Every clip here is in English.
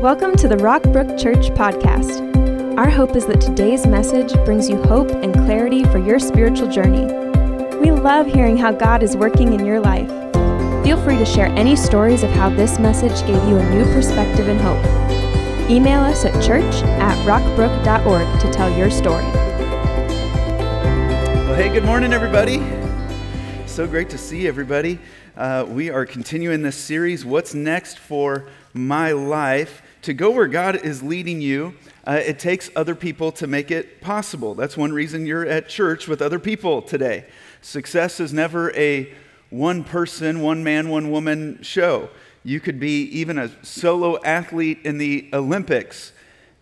Welcome to the Rockbrook Church podcast. Our hope is that today's message brings you hope and clarity for your spiritual journey. We love hearing how God is working in your life. Feel free to share any stories of how this message gave you a new perspective and hope. Email us at church at rockbrook.org to tell your story. Well, hey, good morning, everybody. So great to see everybody. Uh, we are continuing this series, What's Next for My Life? To go where God is leading you, uh, it takes other people to make it possible. That's one reason you're at church with other people today. Success is never a one person, one man, one woman show. You could be even a solo athlete in the Olympics.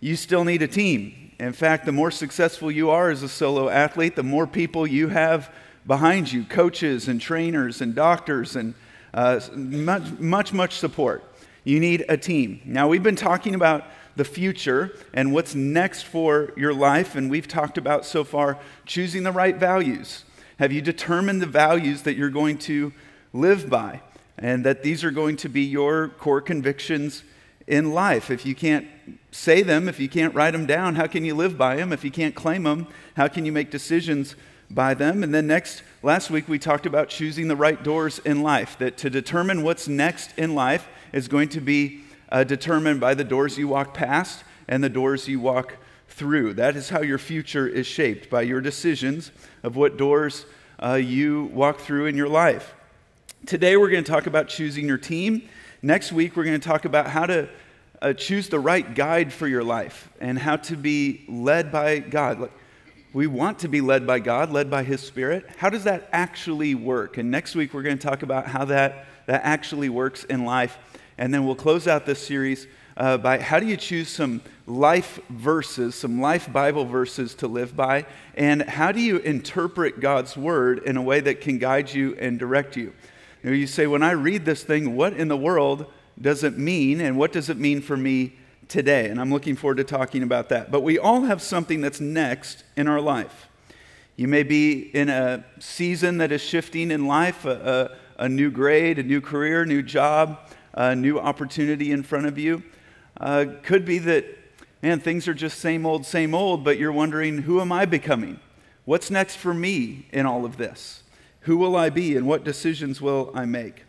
You still need a team. In fact, the more successful you are as a solo athlete, the more people you have behind you coaches and trainers and doctors and uh, much, much, much support. You need a team. Now, we've been talking about the future and what's next for your life, and we've talked about so far choosing the right values. Have you determined the values that you're going to live by? And that these are going to be your core convictions in life. If you can't say them, if you can't write them down, how can you live by them? If you can't claim them, how can you make decisions by them. And then next, last week we talked about choosing the right doors in life, that to determine what's next in life is going to be uh, determined by the doors you walk past and the doors you walk through. That is how your future is shaped, by your decisions of what doors uh, you walk through in your life. Today we're going to talk about choosing your team. Next week we're going to talk about how to uh, choose the right guide for your life and how to be led by God. We want to be led by God, led by His Spirit. How does that actually work? And next week, we're going to talk about how that, that actually works in life. And then we'll close out this series uh, by how do you choose some life verses, some life Bible verses to live by, and how do you interpret God's Word in a way that can guide you and direct you? You, you say, when I read this thing, what in the world does it mean, and what does it mean for me today, and I'm looking forward to talking about that. But we all have something that's next in our life. You may be in a season that is shifting in life, a, a, a new grade, a new career, new job, a new opportunity in front of you. Uh, could be that, man, things are just same old, same old, but you're wondering, who am I becoming? What's next for me in all of this? Who will I be and what decisions will I make?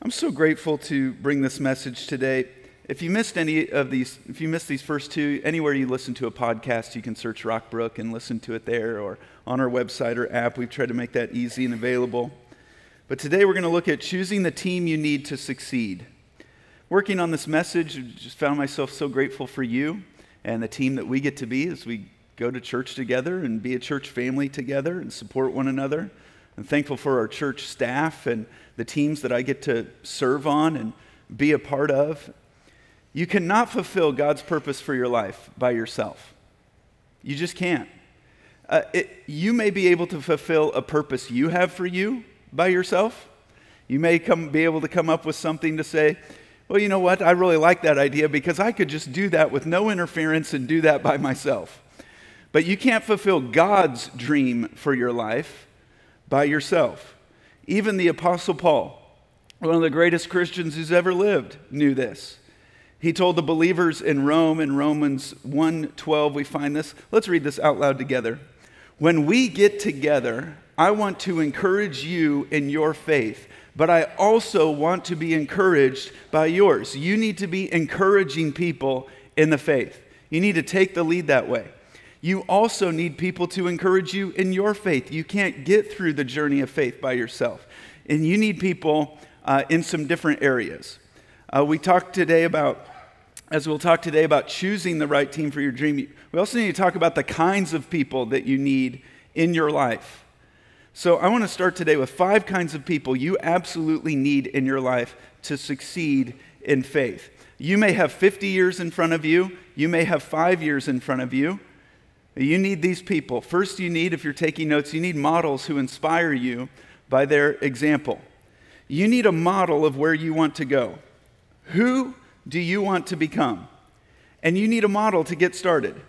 I'm so grateful to bring this message today if you missed any of these, if you missed these first two, anywhere you listen to a podcast, you can search Rockbrook and listen to it there or on our website or app. We've tried to make that easy and available. But today we're going to look at choosing the team you need to succeed. Working on this message, I just found myself so grateful for you and the team that we get to be as we go to church together and be a church family together and support one another. I'm thankful for our church staff and the teams that I get to serve on and be a part of. You cannot fulfill God's purpose for your life by yourself. You just can't. Uh, it, you may be able to fulfill a purpose you have for you by yourself. You may come, be able to come up with something to say, well, you know what? I really like that idea because I could just do that with no interference and do that by myself. But you can't fulfill God's dream for your life by yourself. Even the Apostle Paul, one of the greatest Christians who's ever lived, knew this. He told the believers in Rome in Romans 1:12 we find this. Let's read this out loud together. When we get together, I want to encourage you in your faith, but I also want to be encouraged by yours. You need to be encouraging people in the faith. You need to take the lead that way. You also need people to encourage you in your faith. You can't get through the journey of faith by yourself. And you need people uh, in some different areas. Uh, we talked today about as we'll talk today about choosing the right team for your dream, we also need to talk about the kinds of people that you need in your life. So, I want to start today with five kinds of people you absolutely need in your life to succeed in faith. You may have 50 years in front of you, you may have five years in front of you. You need these people. First, you need, if you're taking notes, you need models who inspire you by their example. You need a model of where you want to go. Who do you want to become? And you need a model to get started.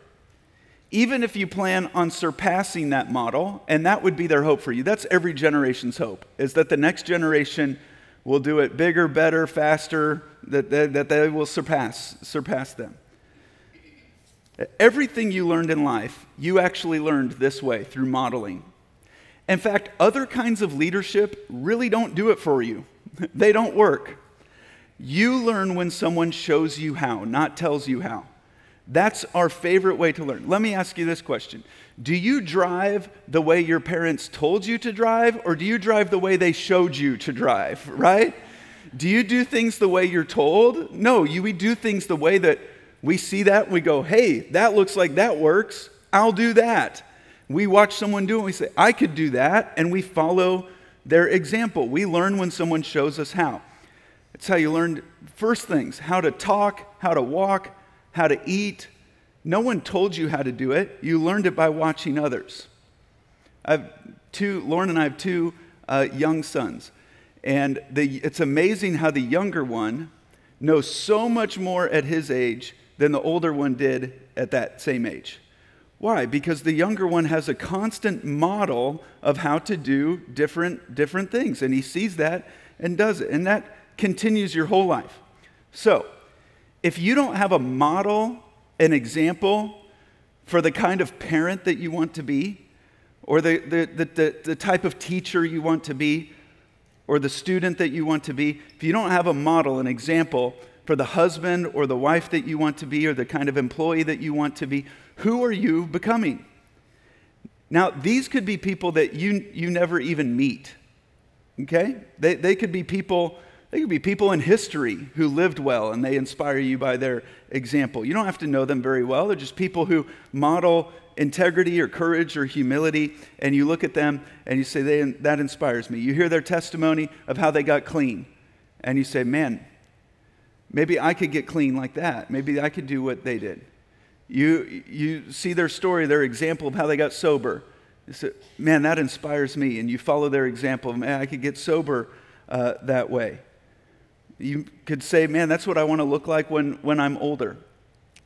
Even if you plan on surpassing that model, and that would be their hope for you. That's every generation's hope, is that the next generation will do it bigger, better, faster, that, that, that they will surpass, surpass them. Everything you learned in life, you actually learned this way through modeling. In fact, other kinds of leadership really don't do it for you, they don't work. You learn when someone shows you how, not tells you how. That's our favorite way to learn. Let me ask you this question Do you drive the way your parents told you to drive, or do you drive the way they showed you to drive, right? Do you do things the way you're told? No, you, we do things the way that we see that and we go, hey, that looks like that works. I'll do that. We watch someone do it we say, I could do that. And we follow their example. We learn when someone shows us how. It's how you learn first things how to talk, how to walk, how to eat. No one told you how to do it. You learned it by watching others. I've two, Lauren and I have two uh, young sons. And the, it's amazing how the younger one knows so much more at his age than the older one did at that same age. Why? Because the younger one has a constant model of how to do different, different things, and he sees that and does it, and that continues your whole life. So, if you don't have a model, an example for the kind of parent that you want to be, or the, the, the, the, type of teacher you want to be, or the student that you want to be, if you don't have a model, an example, for the husband or the wife that you want to be or the kind of employee that you want to be, who are you becoming? Now, these could be people that you, you never even meet. Okay? They, they could be people, they could be people in history who lived well and they inspire you by their example. You don't have to know them very well. They're just people who model integrity or courage or humility, and you look at them and you say, That inspires me. You hear their testimony of how they got clean, and you say, Man, Maybe I could get clean like that. Maybe I could do what they did. You, you see their story, their example of how they got sober. You say, man, that inspires me. And you follow their example. Man, I could get sober uh, that way. You could say, man, that's what I want to look like when, when I'm older.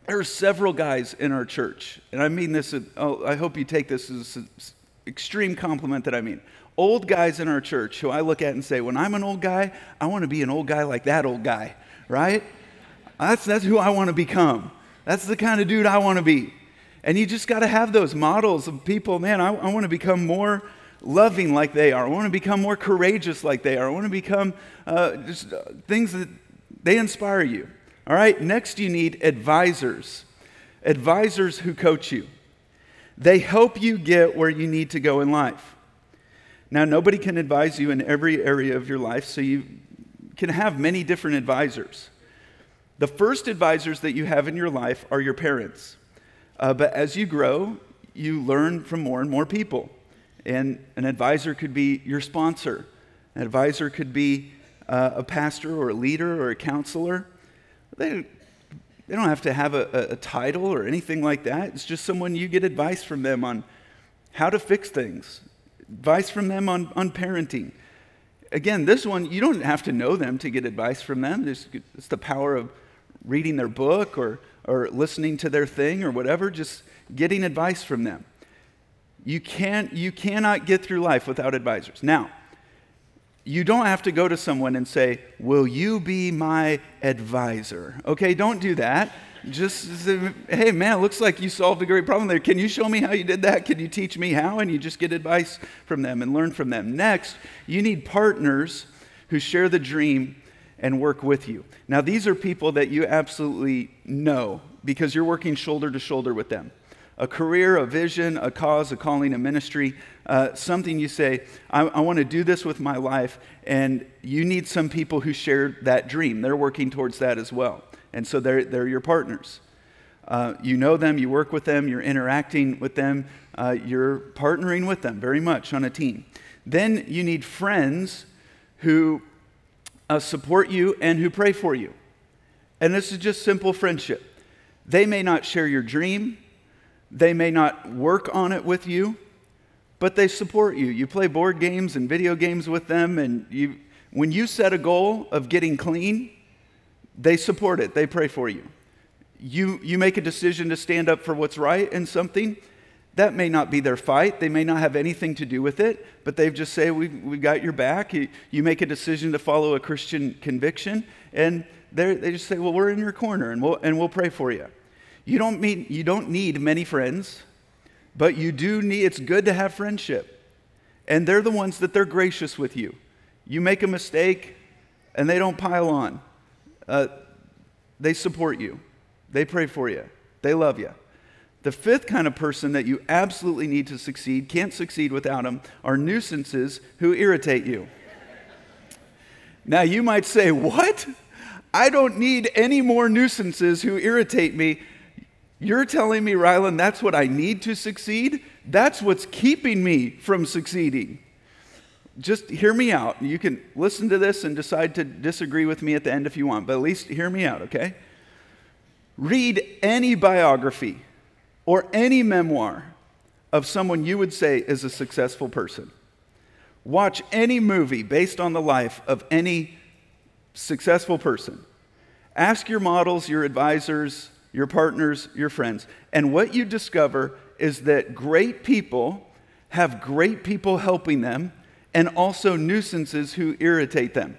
There are several guys in our church, and I mean this, oh, I hope you take this as an extreme compliment that I mean. Old guys in our church who I look at and say, when I'm an old guy, I want to be an old guy like that old guy right? That's, that's who I want to become. That's the kind of dude I want to be. And you just got to have those models of people, man, I, I want to become more loving like they are. I want to become more courageous like they are. I want to become uh, just uh, things that they inspire you. All right, next you need advisors. Advisors who coach you. They help you get where you need to go in life. Now, nobody can advise you in every area of your life, so you can have many different advisors. The first advisors that you have in your life are your parents. Uh, but as you grow, you learn from more and more people. And an advisor could be your sponsor, an advisor could be uh, a pastor or a leader or a counselor. They, they don't have to have a, a, title or anything like that. It's just someone you get advice from them on how to fix things, advice from them on, on parenting, Again, this one, you don't have to know them to get advice from them. It's, it's the power of reading their book or, or listening to their thing or whatever, just getting advice from them. You, can't, you cannot get through life without advisors. Now, you don't have to go to someone and say, Will you be my advisor? Okay, don't do that. Just say, hey, man, it looks like you solved a great problem there. Can you show me how you did that? Can you teach me how? And you just get advice from them and learn from them. Next, you need partners who share the dream and work with you. Now, these are people that you absolutely know because you're working shoulder to shoulder with them. A career, a vision, a cause, a calling, a ministry, uh, something you say, I, I want to do this with my life, and you need some people who share that dream. They're working towards that as well. And so they're, they're your partners. Uh, you know them, you work with them, you're interacting with them, uh, you're partnering with them very much on a team. Then you need friends who uh, support you and who pray for you. And this is just simple friendship. They may not share your dream, they may not work on it with you, but they support you. You play board games and video games with them, and you, when you set a goal of getting clean, they support it, they pray for you. You, you make a decision to stand up for what's right in something. That may not be their fight. They may not have anything to do with it, but they just say, we, we got your back. You, you make a decision to follow a Christian conviction, and they just say, Well, we're in your corner and we'll, and we'll pray for you. You don't, mean, you don't need many friends, but you do need, it's good to have friendship. And they're the ones that they're gracious with you. You make a mistake and they don't pile on. Uh, they support you, they pray for you, they love you. The fifth kind of person that you absolutely need to succeed, can't succeed without them, are nuisances who irritate you. Now, you might say, What? I don't need any more nuisances who irritate me. You're telling me, Ryland, that's what I need to succeed? That's what's keeping me from succeeding. Just hear me out. You can listen to this and decide to disagree with me at the end if you want, but at least hear me out, okay? Read any biography or any memoir of someone you would say is a successful person. Watch any movie based on the life of any successful person. Ask your models, your advisors, your partners, your friends. And what you discover is that great people have great people helping them and also nuisances who irritate them.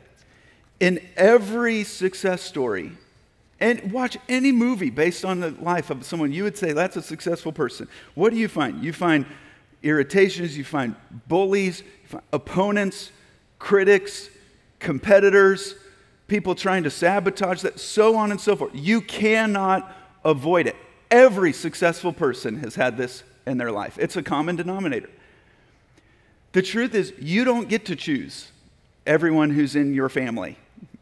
In every success story, and watch any movie based on the life of someone you would say that's a successful person. What do you find? You find irritations, you find bullies, you find opponents, critics, competitors, people trying to sabotage that, so on and so forth. You cannot avoid it. Every successful person has had this in their life, it's a common denominator. The truth is, you don't get to choose everyone who's in your family.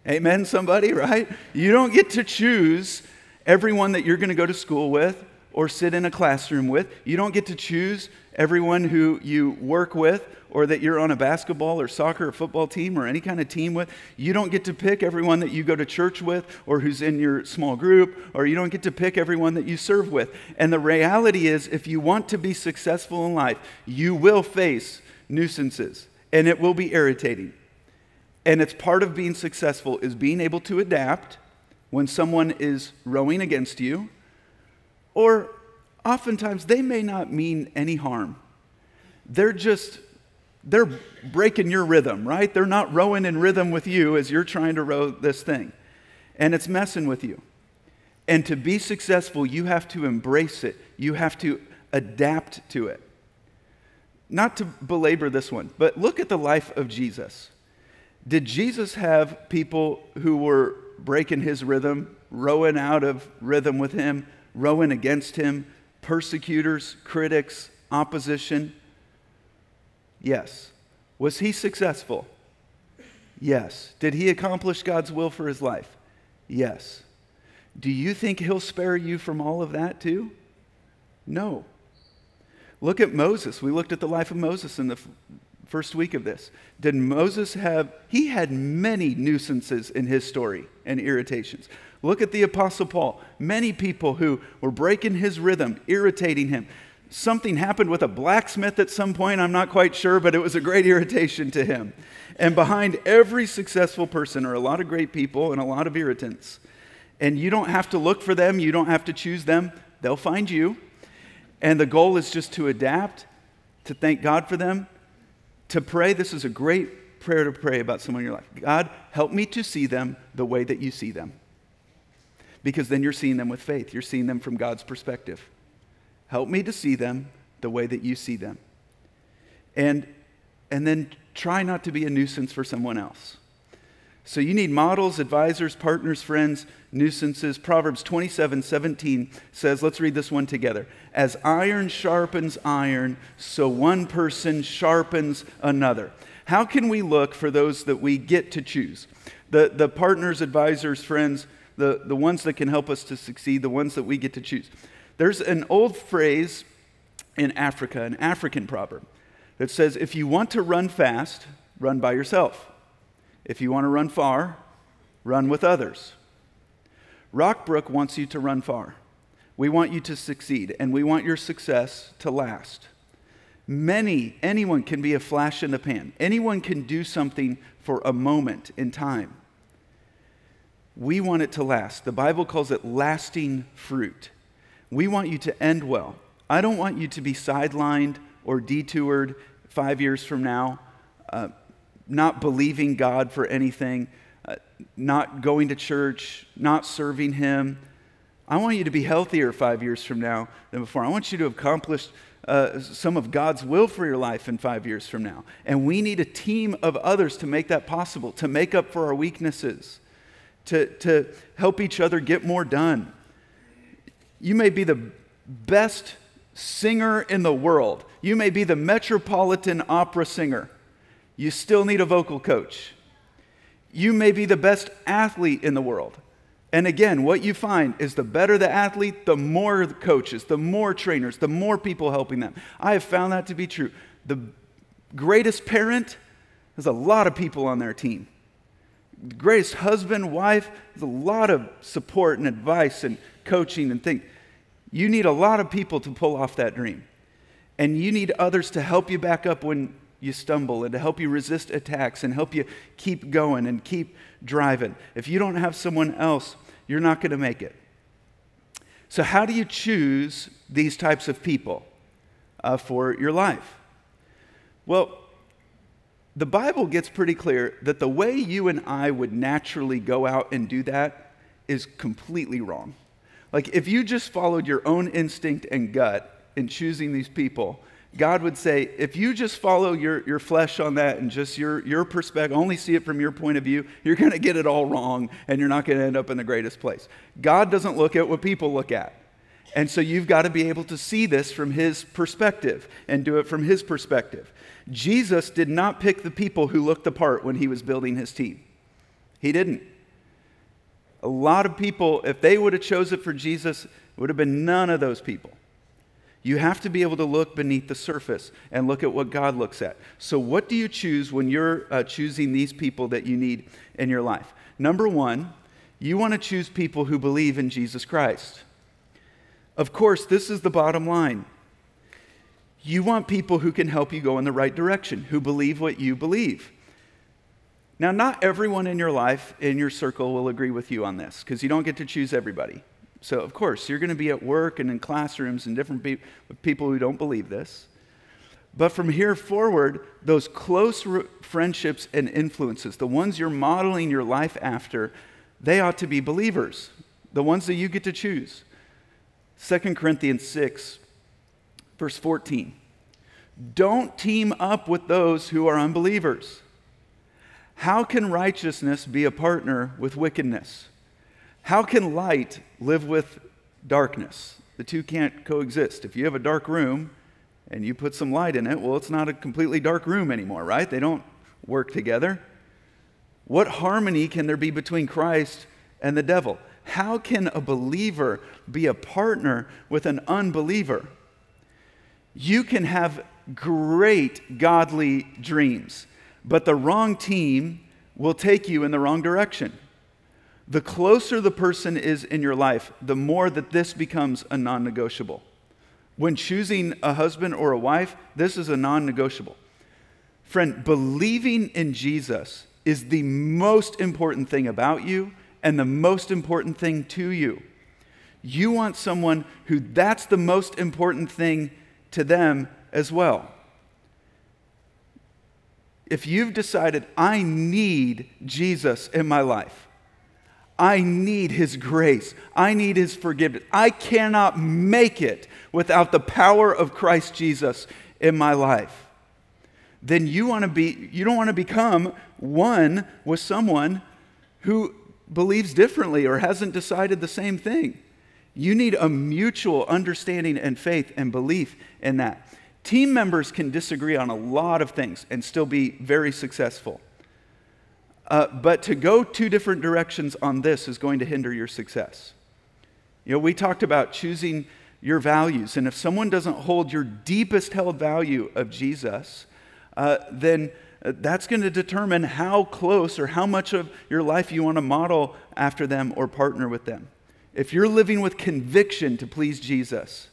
Amen, somebody, right? You don't get to choose everyone that you're going to go to school with or sit in a classroom with. You don't get to choose everyone who you work with or that you're on a basketball or soccer or football team or any kind of team with. You don't get to pick everyone that you go to church with or who's in your small group, or you don't get to pick everyone that you serve with. And the reality is, if you want to be successful in life, you will face nuisances and it will be irritating. And it's part of being successful is being able to adapt when someone is rowing against you, or oftentimes they may not mean any harm. They're just they're breaking your rhythm, right? They're not rowing in rhythm with you as you're trying to row this thing. And it's messing with you. And to be successful, you have to embrace it. You have to adapt to it. Not to belabor this one, but look at the life of Jesus. Did Jesus have people who were breaking his rhythm, rowing out of rhythm with him, rowing against him, persecutors, critics, opposition? Yes. Was he successful? Yes. Did he accomplish God's will for his life? Yes. Do you think he'll spare you from all of that too? No. Look at Moses. We looked at the life of Moses in the first week of this. Did Moses have, he had many nuisances in his story and irritations. Look at the Apostle Paul. Many people who were breaking his rhythm, irritating him. Something happened with a blacksmith at some point, I'm not quite sure, but it was a great irritation to him. And behind every successful person are a lot of great people and a lot of irritants. And you don't have to look for them, you don't have to choose them, they'll find you. And the goal is just to adapt, to thank God for them, to pray. This is a great prayer to pray about someone in your life. God, help me to see them the way that you see them. Because then you're seeing them with faith, you're seeing them from God's perspective. Help me to see them the way that you see them. And, and then try not to be a nuisance for someone else. So you need models, advisors, partners, friends, nuisances. Proverbs 27 17 says, let's read this one together. As iron sharpens iron, so one person sharpens another. How can we look for those that we get to choose? The, the partners, advisors, friends, the, the ones that can help us to succeed, the ones that we get to choose. There's an old phrase in Africa, an African proverb, that says, if you want to run fast, run by yourself. If you want to run far, run with others. Rockbrook wants you to run far. We want you to succeed, and we want your success to last. Many, anyone can be a flash in the pan. Anyone can do something for a moment in time. We want it to last. The Bible calls it lasting fruit. We want you to end well. I don't want you to be sidelined or detoured five years from now. Uh, not believing God for anything. uh, not going to church, not serving Him. I want you to be healthier five years from now than before. I want you to have accomplished uh, some of God's will for your life in five years from now. And we need a team of others to make that possible, to make up for our weaknesses, to, to help each other get more done. You may be the best singer in the world, you may be the Metropolitan Opera singer. You still need a vocal coach. You may be the best athlete in the world. And again, what you find is the better the athlete, the more coaches, the more trainers, the more people helping them. I have found that to be true. The greatest parent has a lot of people on their team. Greatest husband, wife, there's a lot of support and advice and coaching and things. You need a lot of people to pull off that dream. And you need others to help you back up when you stumble and to help you resist attacks and help you keep going and keep driving. If you don't have someone else, you're not going to make it. So, how do you choose these types of people uh, for your life? Well, the Bible gets pretty clear that the way you and I would naturally go out and do that is completely wrong. Like, if you just followed your own instinct and gut in choosing these people, God would say, if you just follow your, your flesh on that and just your, your perspective, only see it from your point of view, you're going to get it all wrong and you're not going to end up in the greatest place. God doesn't look at what people look at. And so you've got to be able to see this from his perspective and do it from his perspective. Jesus did not pick the people who looked the part when he was building his team. He didn't. A lot of people, if they would have chosen for Jesus, would have been none of those people. You have to be able to look beneath the surface and look at what God looks at. So, what do you choose when you're uh, choosing these people that you need in your life? Number one, you want to choose people who believe in Jesus Christ. Of course, this is the bottom line. You want people who can help you go in the right direction, who believe what you believe. Now, not everyone in your life, in your circle, will agree with you on this because you don't get to choose everybody. So, of course, you're going to be at work and in classrooms and different pe- people who don't believe this. But from here forward, those close re- friendships and influences, the ones you're modeling your life after, they ought to be believers, the ones that you get to choose. 2 Corinthians 6, verse 14. Don't team up with those who are unbelievers. How can righteousness be a partner with wickedness? How can light live with darkness? The two can't coexist. If you have a dark room and you put some light in it, well, it's not a completely dark room anymore, right? They don't work together. What harmony can there be between Christ and the devil? How can a believer be a partner with an unbeliever? You can have great godly dreams, but the wrong team will take you in the wrong direction. The closer the person is in your life, the more that this becomes a non negotiable. When choosing a husband or a wife, this is a non negotiable. Friend, believing in Jesus is the most important thing about you and the most important thing to you. You want someone who that's the most important thing to them as well. If you've decided, I need Jesus in my life, I need His grace. I need His forgiveness. I cannot make it without the power of Christ Jesus in my life. Then you want to be, you don't want to become one with someone who believes differently or hasn't decided the same thing. You need a mutual understanding and faith and belief in that. Team members can disagree on a lot of things and still be very successful. Uh, but to go two different directions on this is going to hinder your success. You know, we talked about choosing your values, and if someone doesn't hold your deepest held value of Jesus, uh, then uh, that's going to determine how close or how much of your life you want to model after them or partner with them. If you're living with conviction to please Jesus,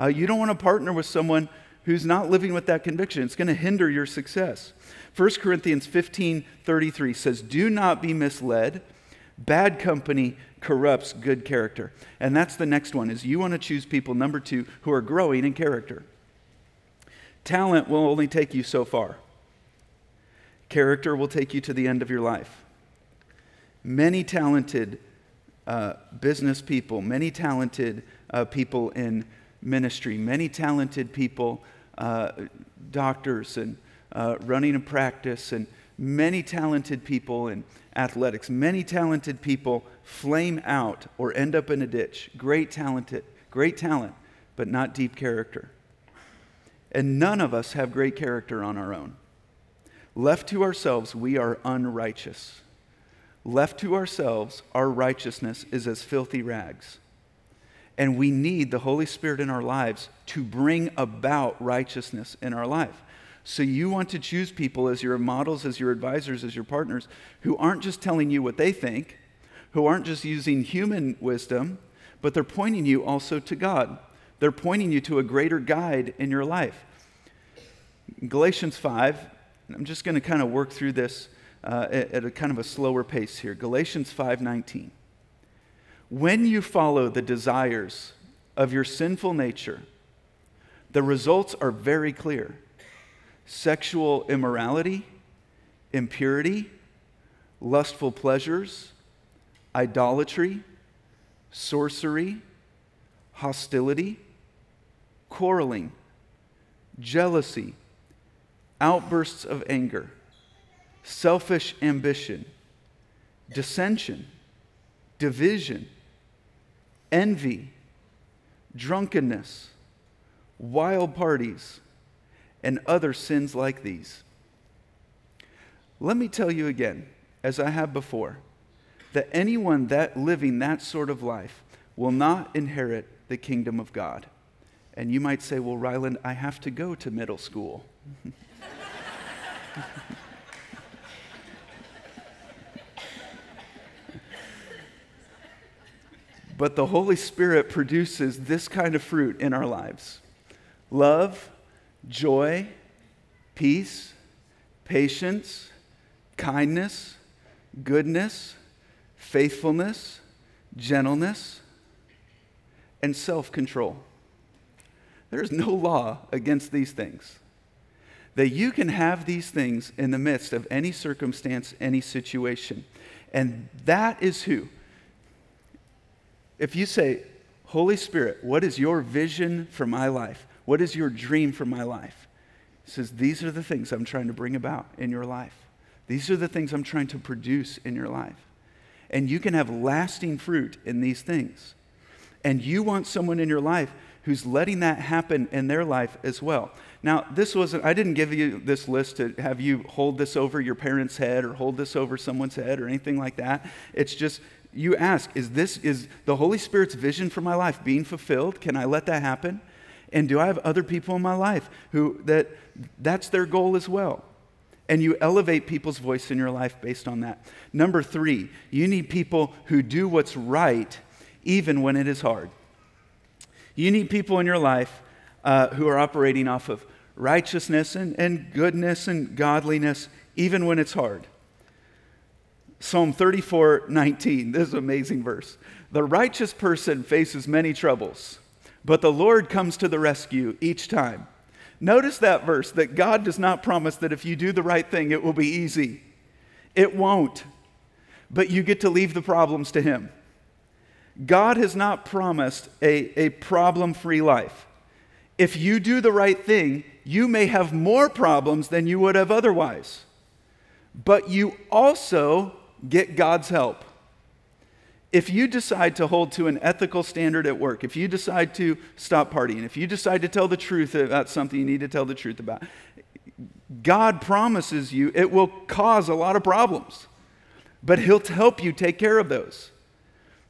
uh, you don't want to partner with someone who's not living with that conviction. It's going to hinder your success. 1 Corinthians 15 33 says, Do not be misled. Bad company corrupts good character. And that's the next one is you want to choose people, number two, who are growing in character. Talent will only take you so far. Character will take you to the end of your life. many talented uh, business people, many talented uh, people in ministry, many talented people, uh, doctors, and uh, running a practice, and many talented people in athletics, many talented people flame out or end up in a ditch. Great talented, great talent, but not deep character. And none of us have great character on our own. Left to ourselves, we are unrighteous. Left to ourselves, our righteousness is as filthy rags. And we need the Holy Spirit in our lives to bring about righteousness in our life. So you want to choose people as your models, as your advisors, as your partners, who aren't just telling you what they think, who aren't just using human wisdom, but they're pointing you also to God. They're pointing you to a greater guide in your life. Galatians 5, I'm just going to kind of work through this uh, at, at a kind of a slower pace here. Galatians 5:19. When you follow the desires of your sinful nature, the results are very clear sexual immorality, impurity, lustful pleasures, idolatry, sorcery, hostility, quarreling, jealousy, outbursts of anger, selfish ambition, dissension, division, envy, drunkenness, wild parties, and other sins like these. Let me tell you again, as I have before, that anyone that living that sort of life will not inherit the kingdom of God. And you might say, well, Ryland, I have to go to middle school. but the Holy Spirit produces this kind of fruit in our lives love, joy, peace, patience, kindness, goodness, faithfulness, gentleness, and self control. There is no law against these things. That you can have these things in the midst of any circumstance, any situation. And that is who. If you say, Holy Spirit, what is your vision for my life? What is your dream for my life? He says, These are the things I'm trying to bring about in your life. These are the things I'm trying to produce in your life. And you can have lasting fruit in these things. And you want someone in your life who's letting that happen in their life as well. Now, this wasn't, I didn't give you this list to have you hold this over your parents' head or hold this over someone's head or anything like that. It's just, you ask, is this, is the Holy Spirit's vision for my life being fulfilled? Can I let that happen? And do I have other people in my life who that that's their goal as well? And you elevate people's voice in your life based on that. Number three, you need people who do what's right even when it is hard. You need people in your life uh, who are operating off of righteousness and, and goodness and godliness, even when it's hard. Psalm 34 19, this is an amazing verse. The righteous person faces many troubles but the Lord comes to the rescue each time. Notice that verse that God does not promise that if you do the right thing, it will be easy. It won't, but you get to leave the problems to Him. God has not promised a, a problem free life. If you do the right thing, you may have more problems than you would have otherwise, but you also get God's help if you decide to hold to an ethical standard at work, if you decide to stop partying, if you decide to tell the truth about something you need to tell the truth about, God promises you it will cause a lot of problems, but He'll help you take care of those.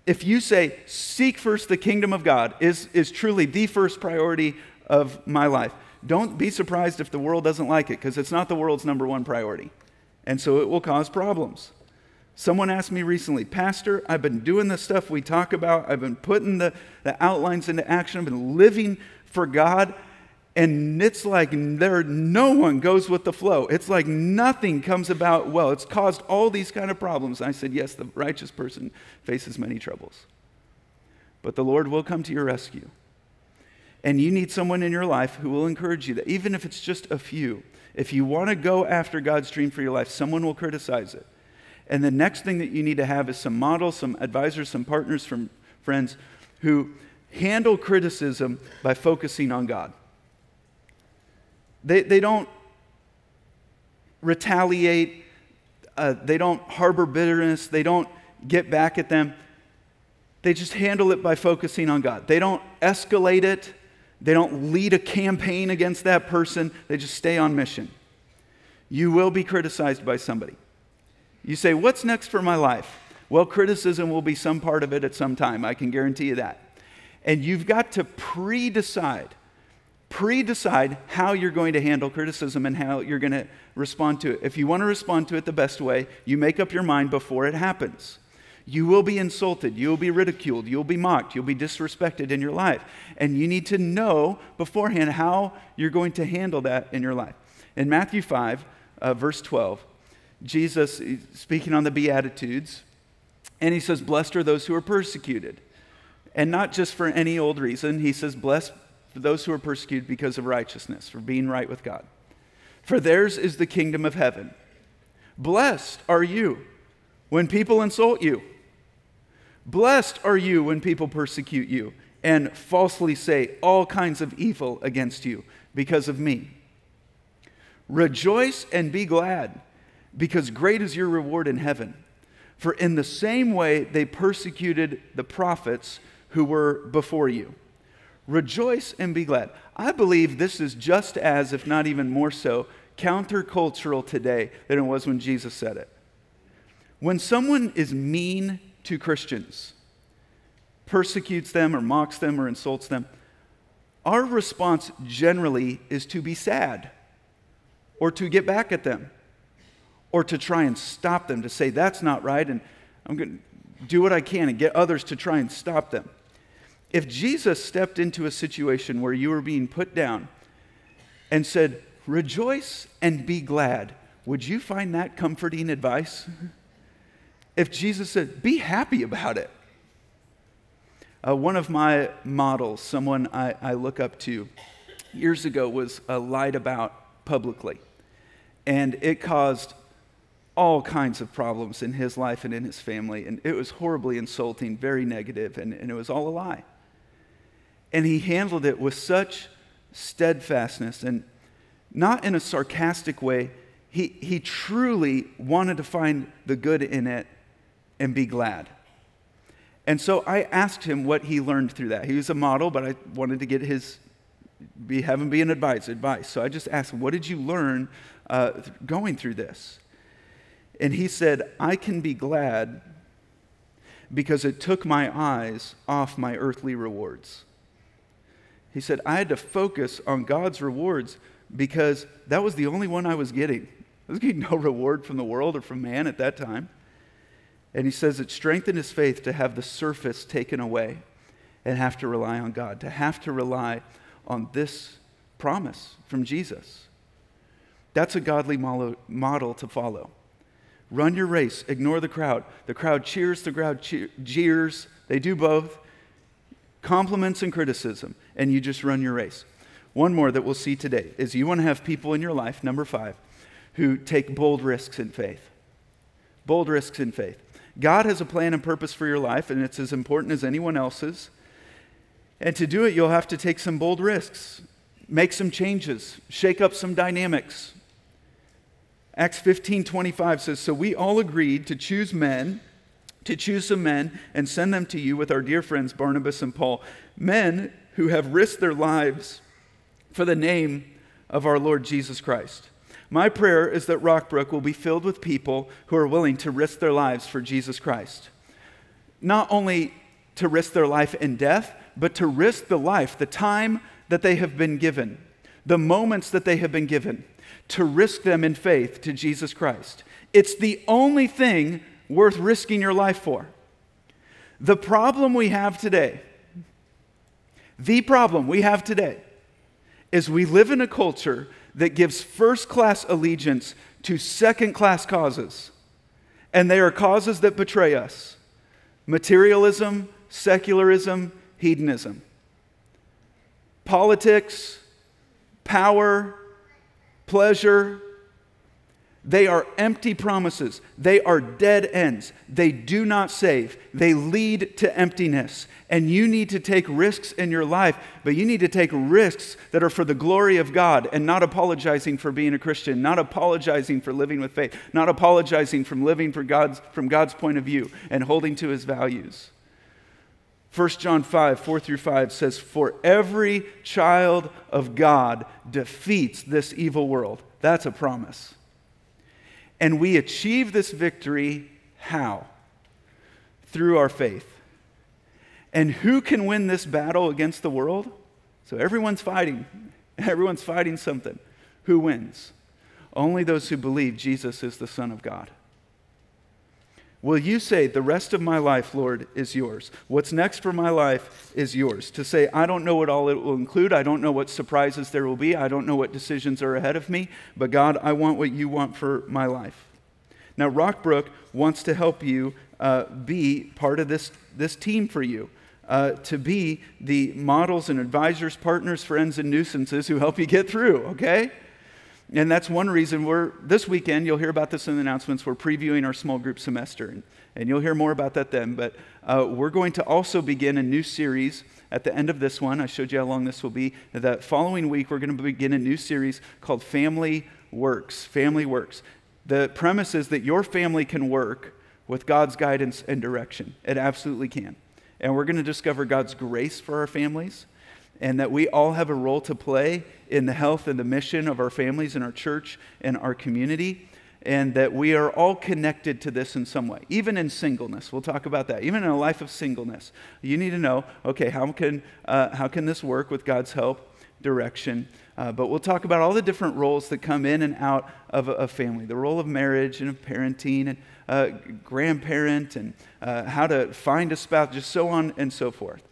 If you say, seek first the kingdom of God, is, is truly the first priority of my life, don't be surprised if the world doesn't like it, because it's not the world's number one priority. And so it will cause problems. Someone asked me recently, Pastor, I've been doing the stuff we talk about. I've been putting the, the outlines into action. I've been living for God. And it's like there no one goes with the flow. It's like nothing comes about well. It's caused all these kind of problems. And I said, Yes, the righteous person faces many troubles. But the Lord will come to your rescue. And you need someone in your life who will encourage you that even if it's just a few, if you want to go after God's dream for your life, someone will criticize it And the next thing that you need to have is some models, some advisors, some partners, some friends who handle criticism by focusing on God. They, they don't retaliate, uh, they don't harbor bitterness, they don't get back at them. They just handle it by focusing on God. They don't escalate it, they don't lead a campaign against that person, they just stay on mission. You will be criticized by somebody. You say, What's next for my life? Well, criticism will be some part of it at some time. I can guarantee you that. And you've got to pre decide, pre decide how you're going to handle criticism and how you're going to respond to it. If you want to respond to it the best way, you make up your mind before it happens. You will be insulted, you will be ridiculed, you'll be mocked, you'll be disrespected in your life. And you need to know beforehand how you're going to handle that in your life. In Matthew 5, uh, verse 12, Jesus speaking on the Beatitudes, and he says, Blessed are those who are persecuted. And not just for any old reason. He says, Blessed for those who are persecuted because of righteousness, for being right with God. For theirs is the kingdom of heaven. Blessed are you when people insult you. Blessed are you when people persecute you and falsely say all kinds of evil against you because of me. Rejoice and be glad, because great is your reward in heaven. For in the same way they persecuted the prophets who were before you. Rejoice and be glad. I believe this is just as, if not even more so, countercultural today than it was when Jesus said it. When someone is mean to Christians, persecutes them or mocks them or insults them, our response generally is to be sad or to get back at them or to try and stop them, to say, that's not right, and I'm going to do what I can and get others to try and stop them. If Jesus stepped into a situation where you were being put down and said, Rejoice and be glad, would you find that comforting advice? If Jesus said, Be happy about it. Uh, one of my models, someone I, I look up to years ago, was uh, lied about publicly. And it caused all kinds of problems in his life and in his family. And it was horribly insulting, very negative, and, and it was all a lie. And he handled it with such steadfastness and not in a sarcastic way. He, he truly wanted to find the good in it and be glad. And so I asked him what he learned through that. He was a model, but I wanted to get his, be, have him be an advice, advice. So I just asked him, what did you learn uh, going through this? And he said, I can be glad because it took my eyes off my earthly rewards. He said, I had to focus on God's rewards because that was the only one I was getting. I was getting no reward from the world or from man at that time. And he says it strengthened his faith to have the surface taken away and have to rely on God, to have to rely on this promise from Jesus. That's a godly model to follow. Run your race, ignore the crowd. The crowd cheers, the crowd jeers. They do both compliments and criticism, and you just run your race. One more that we'll see today is you want to have people in your life, number five, who take bold risks in faith. Bold risks in faith. God has a plan and purpose for your life, and it's as important as anyone else's. And to do it, you'll have to take some bold risks, make some changes, shake up some dynamics. Acts 15 25 says, So we all agreed to choose men to choose some men and send them to you with our dear friends Barnabas and Paul, men who have risked their lives for the name of our Lord Jesus Christ. My prayer is that Rockbrook will be filled with people who are willing to risk their lives for Jesus Christ. Not only to risk their life in death, but to risk the life, the time that they have been given, the moments that they have been given, to risk them in faith to Jesus Christ. It's the only thing worth risking your life for. The problem we have today, the problem we have today, is we live in a culture that gives first class allegiance to second class causes. And they are causes that betray us materialism, secularism, hedonism. Politics, power, pleasure, They are empty promises. They are dead ends. They do not save. They lead to emptiness. And you need to take risks in your life, but you need to take risks that are for the glory of God and not apologizing for being a Christian, not apologizing for living with faith, not apologizing from living for God's, from God's point of view and holding to his values. 1 John 5, 4 through 5 says, For every child of God defeats this evil world. That's a promise. And we achieve this victory how? Through our faith. And who can win this battle against the world? So everyone's fighting. Everyone's fighting something. Who wins? Only those who believe Jesus is the Son of God. Will you say, The rest of my life, Lord, is yours? What's next for my life is yours? To say, I don't know what all it will include. I don't know what surprises there will be. I don't know what decisions are ahead of me. But God, I want what you want for my life. Now, Rockbrook wants to help you uh, be part of this, this team for you. Uh, to be the models and advisors, partners, friends, and nuisances who help you get through, okay? And that's one reason we're, this weekend, you'll hear about this in the announcements, we're previewing our small group semester. And, and you'll hear more about that then. But uh, we're going to also begin a new series at the end of this one. I showed you how long this will be. The following week, we're going to begin a new series called Family Works. Family Works. The premise is that your family can work with God's guidance and direction. It absolutely can. And we're going to discover God's grace for our families and that we all have a role to play in the health and the mission of our families and our church and our community, and that we are all connected to this in some way, even in singleness. We'll talk about that. Even in a life of singleness, you need to know okay, how can, uh, how can this work with God's help, direction? Uh, but we'll talk about all the different roles that come in and out of a, a family the role of marriage and of parenting and uh, grandparent and uh, how to find a spouse, just so on and so forth.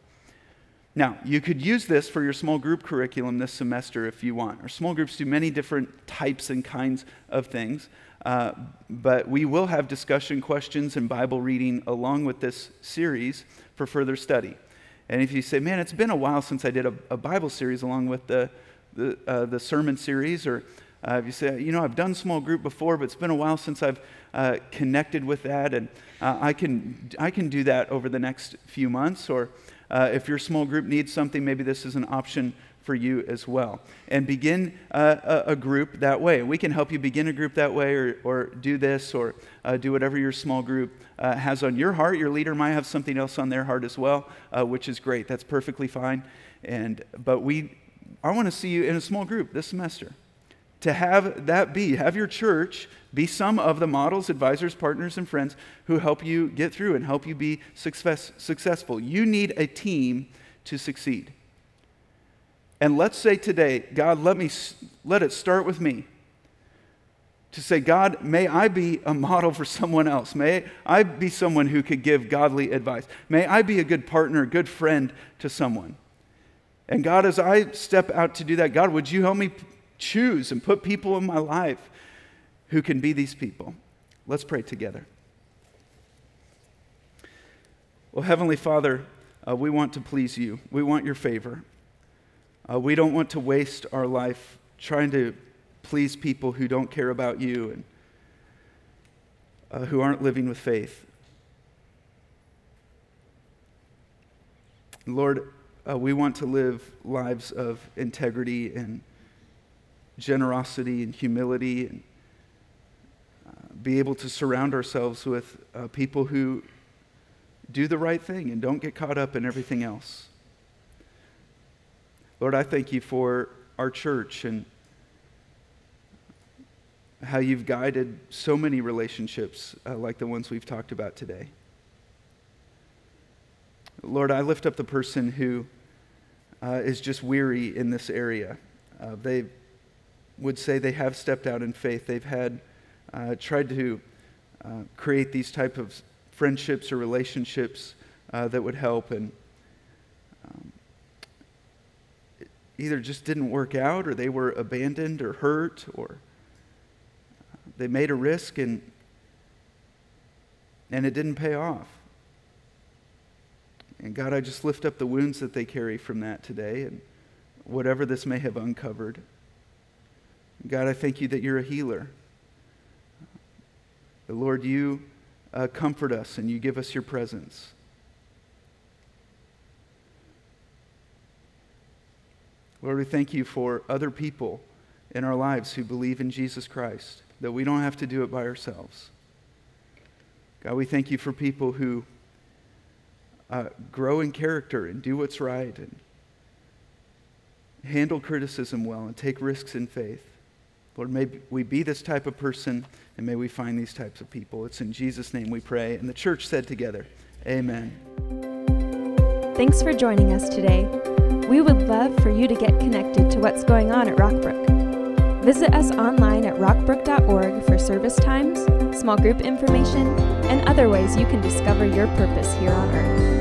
Now, you could use this for your small group curriculum this semester if you want. Our small groups do many different types and kinds of things, uh, but we will have discussion questions and Bible reading along with this series for further study. And if you say, man, it's been a while since I did a, a Bible series along with the, the, uh, the sermon series, or uh, if you say, you know, I've done small group before, but it's been a while since I've uh, connected with that, and uh, I, can, I can do that over the next few months, or uh, if your small group needs something, maybe this is an option for you as well. And begin uh, a, group that way. We can help you begin a group that way or, or do this or uh, do whatever your small group uh, has on your heart. Your leader might have something else on their heart as well, uh, which is great. That's perfectly fine. And, but we, I want to see you in a small group this semester to have that be, have your church be some of the models, advisors, partners, and friends who help you get through and help you be success, successful. You need a team to succeed. And let's say today, God, let me let it start with me. To say, God, may I be a model for someone else. May I be someone who could give godly advice. May I be a good partner, good friend to someone. And God, as I step out to do that, God, would you help me choose and put people in my life who can be these people. Let's pray together. Well, Heavenly Father, uh, we want to please you. We want your favor. Uh, we don't want to waste our life trying to please people who don't care about you and uh, who aren't living with faith. Lord, uh, we want to live lives of integrity and generosity and humility and uh, be able to surround ourselves with uh, people who do the right thing and don't get caught up in everything else. Lord, I thank you for our church and how you've guided so many relationships uh, like the ones we've talked about today. Lord, I lift up the person who uh, is just weary in this area. Uh, they've would say they have stepped out in faith. They've had uh, tried to uh, create these type of friendships or relationships uh, that would help, and um, either just didn't work out, or they were abandoned, or hurt, or they made a risk and and it didn't pay off. And God, I just lift up the wounds that they carry from that today, and whatever this may have uncovered. God, I thank you that you're a healer. That, Lord, you uh, comfort us and you give us your presence. Lord, we thank you for other people in our lives who believe in Jesus Christ, that we don't have to do it by ourselves. God, we thank you for people who uh, grow in character and do what's right and handle criticism well and take risks in faith. Lord, may we be this type of person and may we find these types of people. It's in Jesus' name we pray. And the church said together, Amen. Thanks for joining us today. We would love for you to get connected to what's going on at Rockbrook. Visit us online at rockbrook.org for service times, small group information, and other ways you can discover your purpose here on earth.